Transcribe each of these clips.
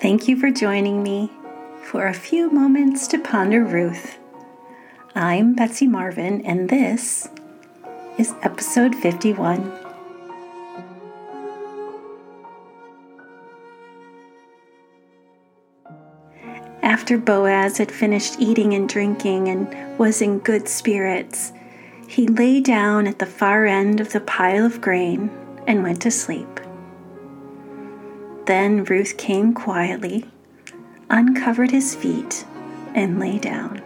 Thank you for joining me for a few moments to ponder Ruth. I'm Betsy Marvin, and this is episode 51. After Boaz had finished eating and drinking and was in good spirits, he lay down at the far end of the pile of grain and went to sleep. Then Ruth came quietly, uncovered his feet, and lay down.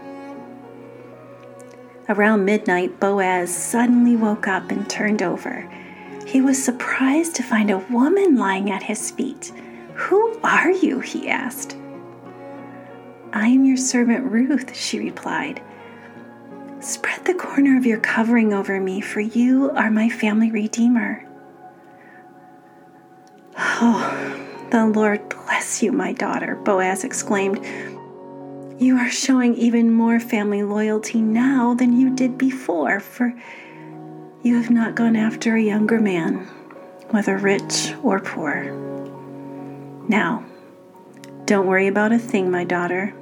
Around midnight, Boaz suddenly woke up and turned over. He was surprised to find a woman lying at his feet. Who are you? he asked. I am your servant Ruth, she replied. Spread the corner of your covering over me, for you are my family redeemer. Oh, the Lord bless you, my daughter, Boaz exclaimed. You are showing even more family loyalty now than you did before, for you have not gone after a younger man, whether rich or poor. Now, don't worry about a thing, my daughter.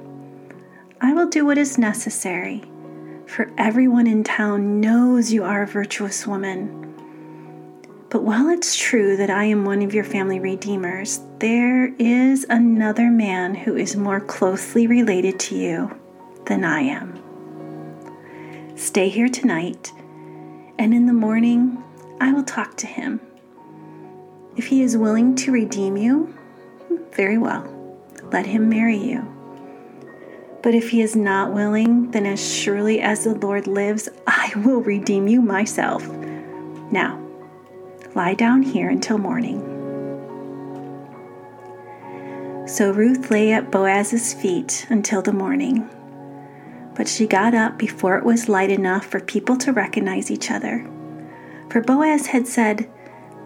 I will do what is necessary, for everyone in town knows you are a virtuous woman. But while it's true that I am one of your family redeemers, there is another man who is more closely related to you than I am. Stay here tonight, and in the morning I will talk to him. If he is willing to redeem you, very well, let him marry you. But if he is not willing, then as surely as the Lord lives, I will redeem you myself. Now, lie down here until morning. So Ruth lay at Boaz's feet until the morning. But she got up before it was light enough for people to recognize each other. For Boaz had said,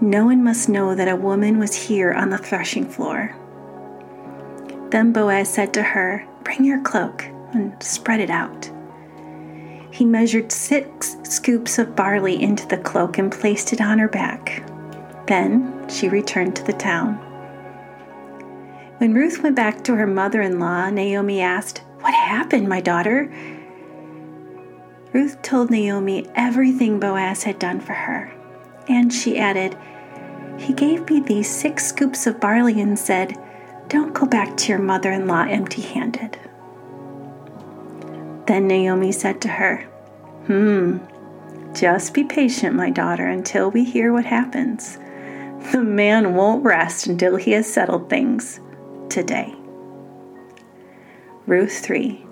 No one must know that a woman was here on the threshing floor. Then Boaz said to her, Bring your cloak and spread it out. He measured six scoops of barley into the cloak and placed it on her back. Then she returned to the town. When Ruth went back to her mother in law, Naomi asked, What happened, my daughter? Ruth told Naomi everything Boaz had done for her. And she added, He gave me these six scoops of barley and said, don't go back to your mother in law empty handed. Then Naomi said to her, Hmm, just be patient, my daughter, until we hear what happens. The man won't rest until he has settled things today. Ruth 3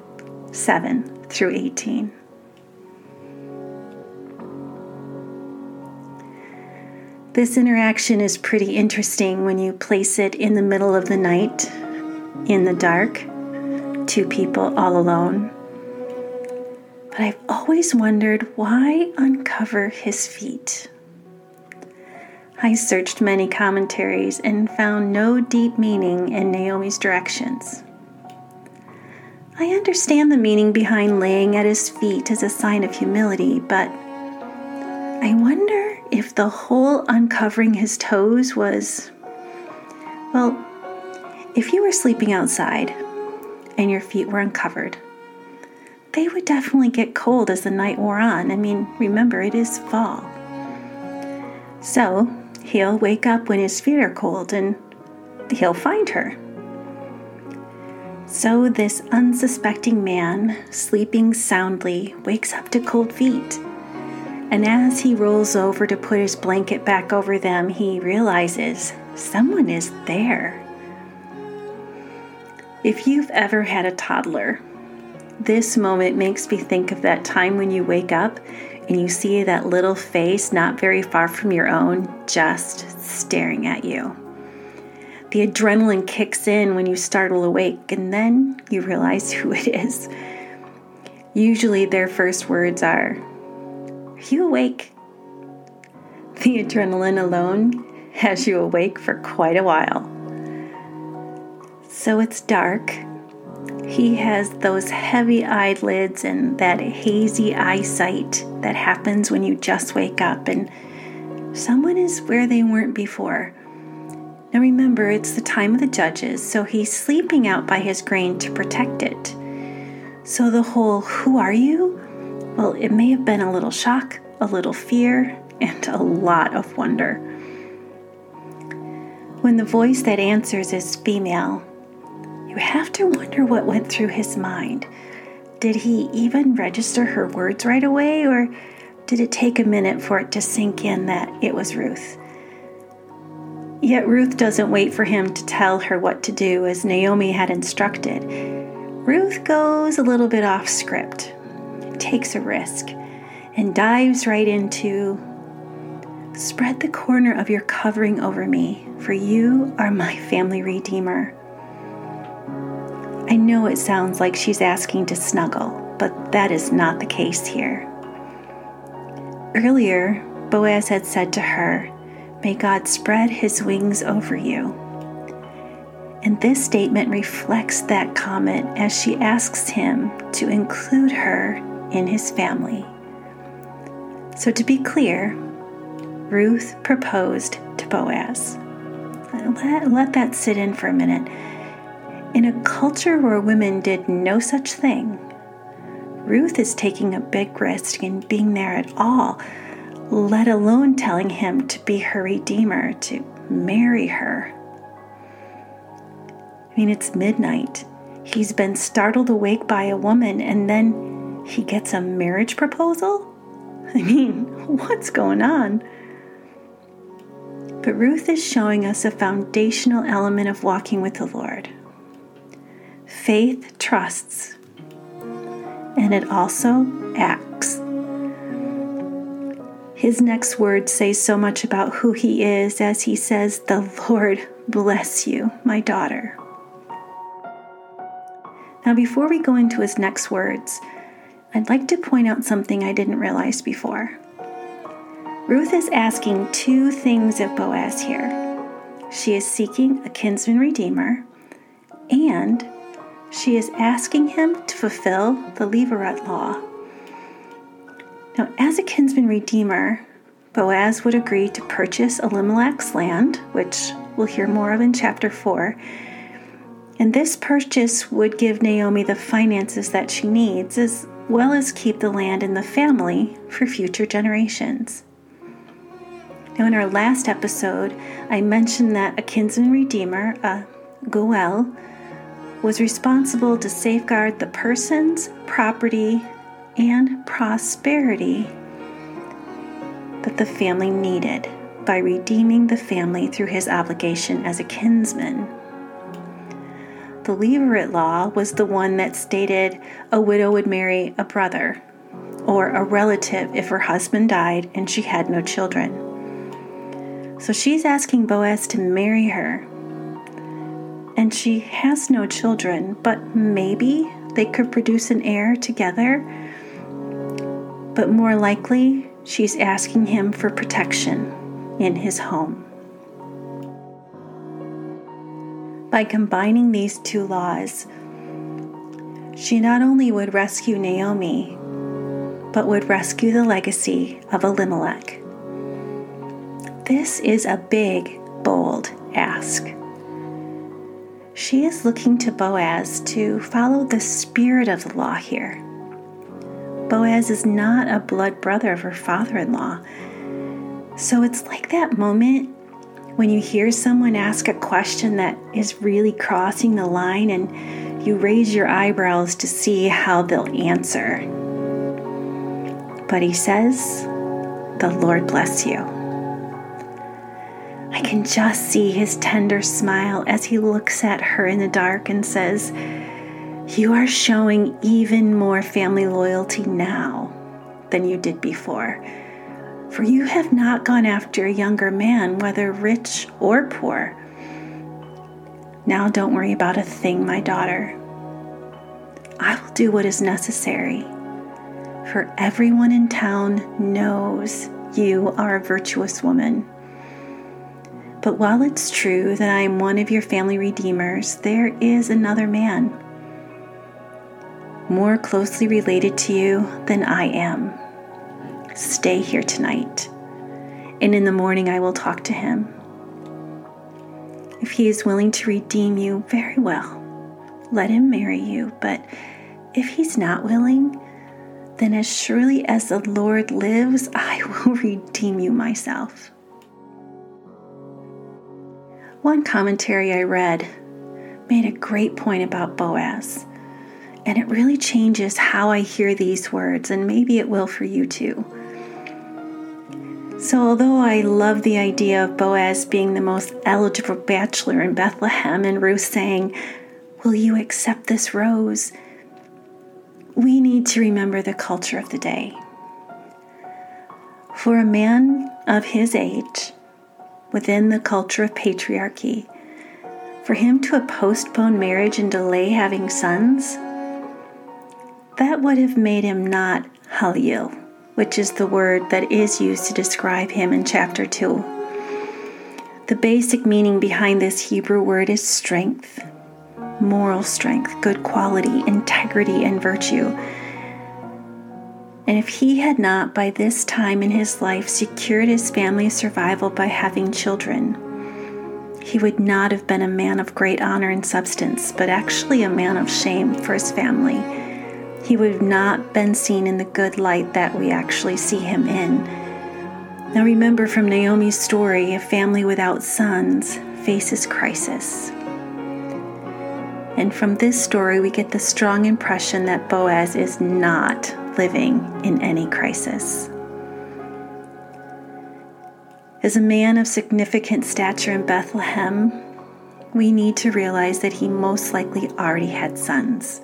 7 through 18. This interaction is pretty interesting when you place it in the middle of the night, in the dark, two people all alone. But I've always wondered why uncover his feet? I searched many commentaries and found no deep meaning in Naomi's directions. I understand the meaning behind laying at his feet as a sign of humility, but I wonder if the whole uncovering his toes was, well, if you were sleeping outside and your feet were uncovered, they would definitely get cold as the night wore on. I mean, remember, it is fall. So he'll wake up when his feet are cold and he'll find her. So this unsuspecting man, sleeping soundly, wakes up to cold feet and as he rolls over to put his blanket back over them, he realizes someone is there. If you've ever had a toddler, this moment makes me think of that time when you wake up and you see that little face not very far from your own just staring at you. The adrenaline kicks in when you startle awake, and then you realize who it is. Usually, their first words are, Are you awake. The adrenaline alone has you awake for quite a while. So it's dark. He has those heavy eyelids and that hazy eyesight that happens when you just wake up and someone is where they weren't before. Now remember, it's the time of the judges, so he's sleeping out by his grain to protect it. So the whole, Who are you? Well, it may have been a little shock, a little fear, and a lot of wonder. When the voice that answers is female, you have to wonder what went through his mind. Did he even register her words right away, or did it take a minute for it to sink in that it was Ruth? Yet Ruth doesn't wait for him to tell her what to do as Naomi had instructed. Ruth goes a little bit off script, takes a risk, and dives right into Spread the corner of your covering over me, for you are my family redeemer. I know it sounds like she's asking to snuggle, but that is not the case here. Earlier, Boaz had said to her, May God spread his wings over you. And this statement reflects that comment as she asks him to include her in his family. So, to be clear, Ruth proposed to Boaz. Let, let that sit in for a minute. In a culture where women did no such thing, Ruth is taking a big risk in being there at all let alone telling him to be her redeemer, to marry her. I mean, it's midnight. He's been startled awake by a woman, and then he gets a marriage proposal? I mean, what's going on? But Ruth is showing us a foundational element of walking with the Lord. Faith trusts, and it also acts. His next words say so much about who he is as he says, The Lord bless you, my daughter. Now, before we go into his next words, I'd like to point out something I didn't realize before. Ruth is asking two things of Boaz here. She is seeking a kinsman redeemer, and she is asking him to fulfill the Levirate law. Now, as a kinsman redeemer, Boaz would agree to purchase Elimelech's land, which we'll hear more of in chapter 4. And this purchase would give Naomi the finances that she needs, as well as keep the land in the family for future generations. Now, in our last episode, I mentioned that a kinsman redeemer, a Goel, was responsible to safeguard the persons, property, and prosperity that the family needed by redeeming the family through his obligation as a kinsman. The Levirate law was the one that stated a widow would marry a brother or a relative if her husband died and she had no children. So she's asking Boaz to marry her. And she has no children, but maybe they could produce an heir together but more likely, she's asking him for protection in his home. By combining these two laws, she not only would rescue Naomi, but would rescue the legacy of Elimelech. This is a big, bold ask. She is looking to Boaz to follow the spirit of the law here Boaz is not a blood brother of her father in law. So it's like that moment when you hear someone ask a question that is really crossing the line and you raise your eyebrows to see how they'll answer. But he says, The Lord bless you. I can just see his tender smile as he looks at her in the dark and says, you are showing even more family loyalty now than you did before. For you have not gone after a younger man, whether rich or poor. Now don't worry about a thing, my daughter. I will do what is necessary. For everyone in town knows you are a virtuous woman. But while it's true that I am one of your family redeemers, there is another man more closely related to you than I am. Stay here tonight, and in the morning I will talk to him. If he is willing to redeem you, very well. Let him marry you. But if he's not willing, then as surely as the Lord lives, I will redeem you myself. One commentary I read made a great point about Boaz, and it really changes how I hear these words, and maybe it will for you too. So, although I love the idea of Boaz being the most eligible bachelor in Bethlehem and Ruth saying, Will you accept this rose? we need to remember the culture of the day. For a man of his age, within the culture of patriarchy, for him to postpone marriage and delay having sons, that would have made him not Halil, which is the word that is used to describe him in chapter 2. The basic meaning behind this Hebrew word is strength, moral strength, good quality, integrity, and virtue. And if he had not, by this time in his life, secured his family's survival by having children, he would not have been a man of great honor and substance, but actually a man of shame for his family. He would have not been seen in the good light that we actually see him in. Now, remember from Naomi's story, a family without sons faces crisis. And from this story, we get the strong impression that Boaz is not living in any crisis. As a man of significant stature in Bethlehem, we need to realize that he most likely already had sons.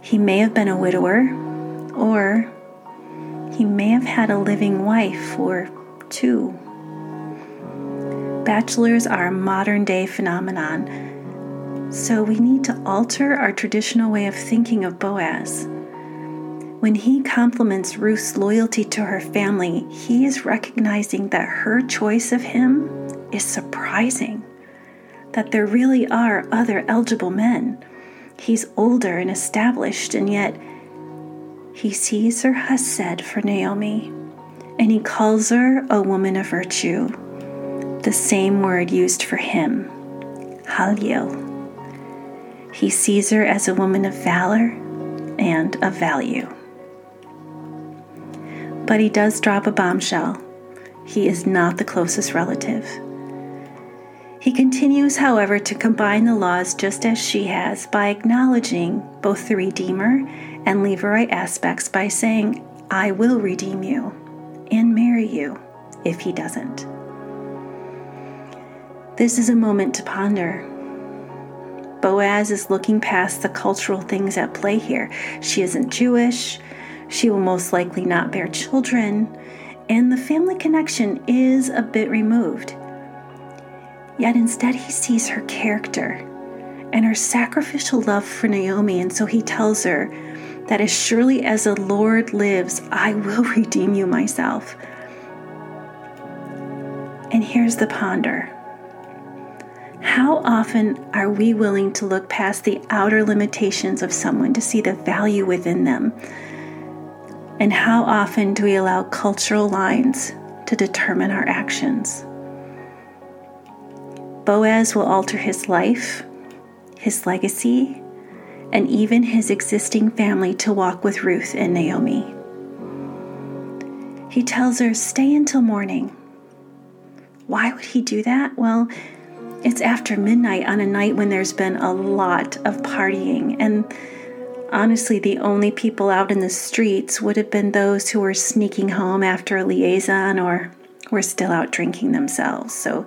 He may have been a widower, or he may have had a living wife or two. Bachelors are a modern day phenomenon so we need to alter our traditional way of thinking of Boaz. When he compliments Ruth's loyalty to her family, he is recognizing that her choice of him is surprising, that there really are other eligible men. He's older and established, and yet he sees her hesed for Naomi, and he calls her a woman of virtue, the same word used for him, Halil. He sees her as a woman of valor and of value. But he does drop a bombshell. He is not the closest relative. He continues, however, to combine the laws just as she has by acknowledging both the Redeemer and Levirate aspects by saying, I will redeem you and marry you if he doesn't. This is a moment to ponder Boaz is looking past the cultural things at play here. She isn't Jewish, she will most likely not bear children, and the family connection is a bit removed. Yet instead, he sees her character and her sacrificial love for Naomi, and so he tells her that as surely as the Lord lives, I will redeem you myself. And here's the ponder how often are we willing to look past the outer limitations of someone to see the value within them? And how often do we allow cultural lines to determine our actions? Boaz will alter his life, his legacy, and even his existing family to walk with Ruth and Naomi. He tells her, Stay until morning. Why would he do that? Well, it's after midnight on a night when there's been a lot of partying. And honestly, the only people out in the streets would have been those who were sneaking home after a liaison or were still out drinking themselves. So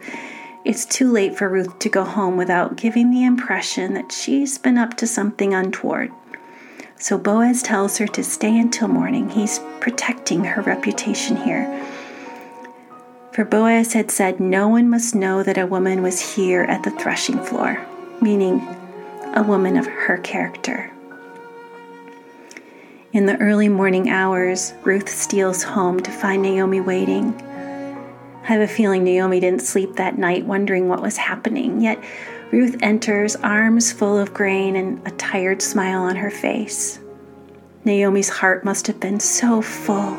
it's too late for Ruth to go home without giving the impression that she's been up to something untoward. So Boaz tells her to stay until morning. He's protecting her reputation here. For Boaz had said, No one must know that a woman was here at the threshing floor, meaning a woman of her character. In the early morning hours, Ruth steals home to find Naomi waiting. I have a feeling Naomi didn't sleep that night wondering what was happening, yet Ruth enters, arms full of grain and a tired smile on her face. Naomi's heart must have been so full.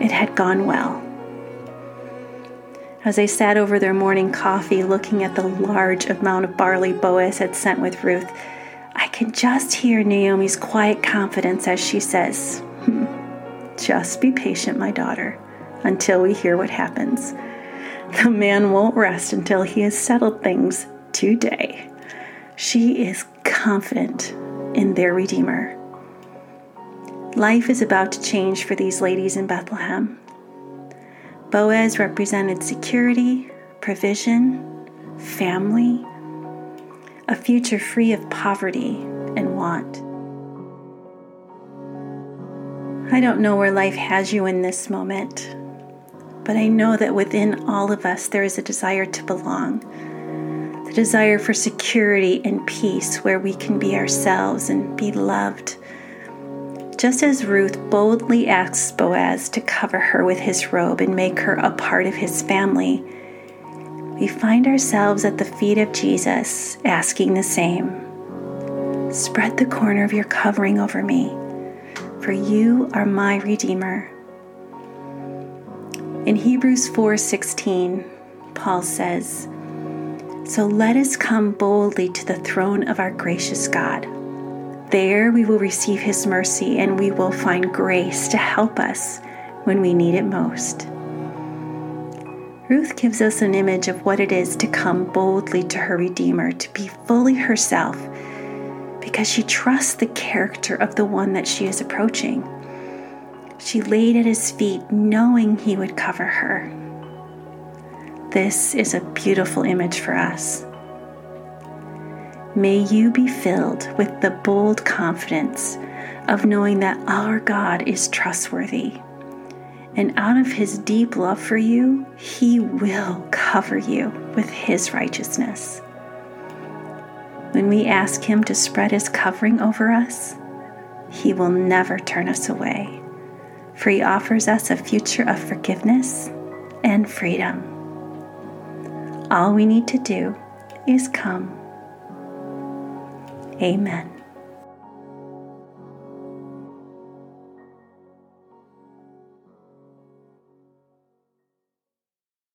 It had gone well. As they sat over their morning coffee looking at the large amount of barley Boaz had sent with Ruth, I can just hear Naomi's quiet confidence as she says, hmm, Just be patient, my daughter, until we hear what happens. The man won't rest until he has settled things today. She is confident in their Redeemer. Life is about to change for these ladies in Bethlehem. Boaz represented security, provision, family, a future free of poverty and want. I don't know where life has you in this moment, but I know that within all of us there is a desire to belong, the desire for security and peace where we can be ourselves and be loved. Just as Ruth boldly asks Boaz to cover her with his robe and make her a part of his family, we find ourselves at the feet of Jesus asking the same. Spread the corner of your covering over me, for you are my Redeemer. In Hebrews 4:16, Paul says, "So let us come boldly to the throne of our gracious God. There we will receive his mercy and we will find grace to help us when we need it most." Ruth gives us an image of what it is to come boldly to her Redeemer, to be fully herself, because she trusts the character of the one that she is approaching. She laid at his feet, knowing he would cover her. This is a beautiful image for us. May you be filled with the bold confidence of knowing that our God is trustworthy and out of his deep love for you, he will cover you with his righteousness. When we ask him to spread his covering over us, he will never turn us away, for he offers us a future of forgiveness and freedom. All we need to do is come. Amen.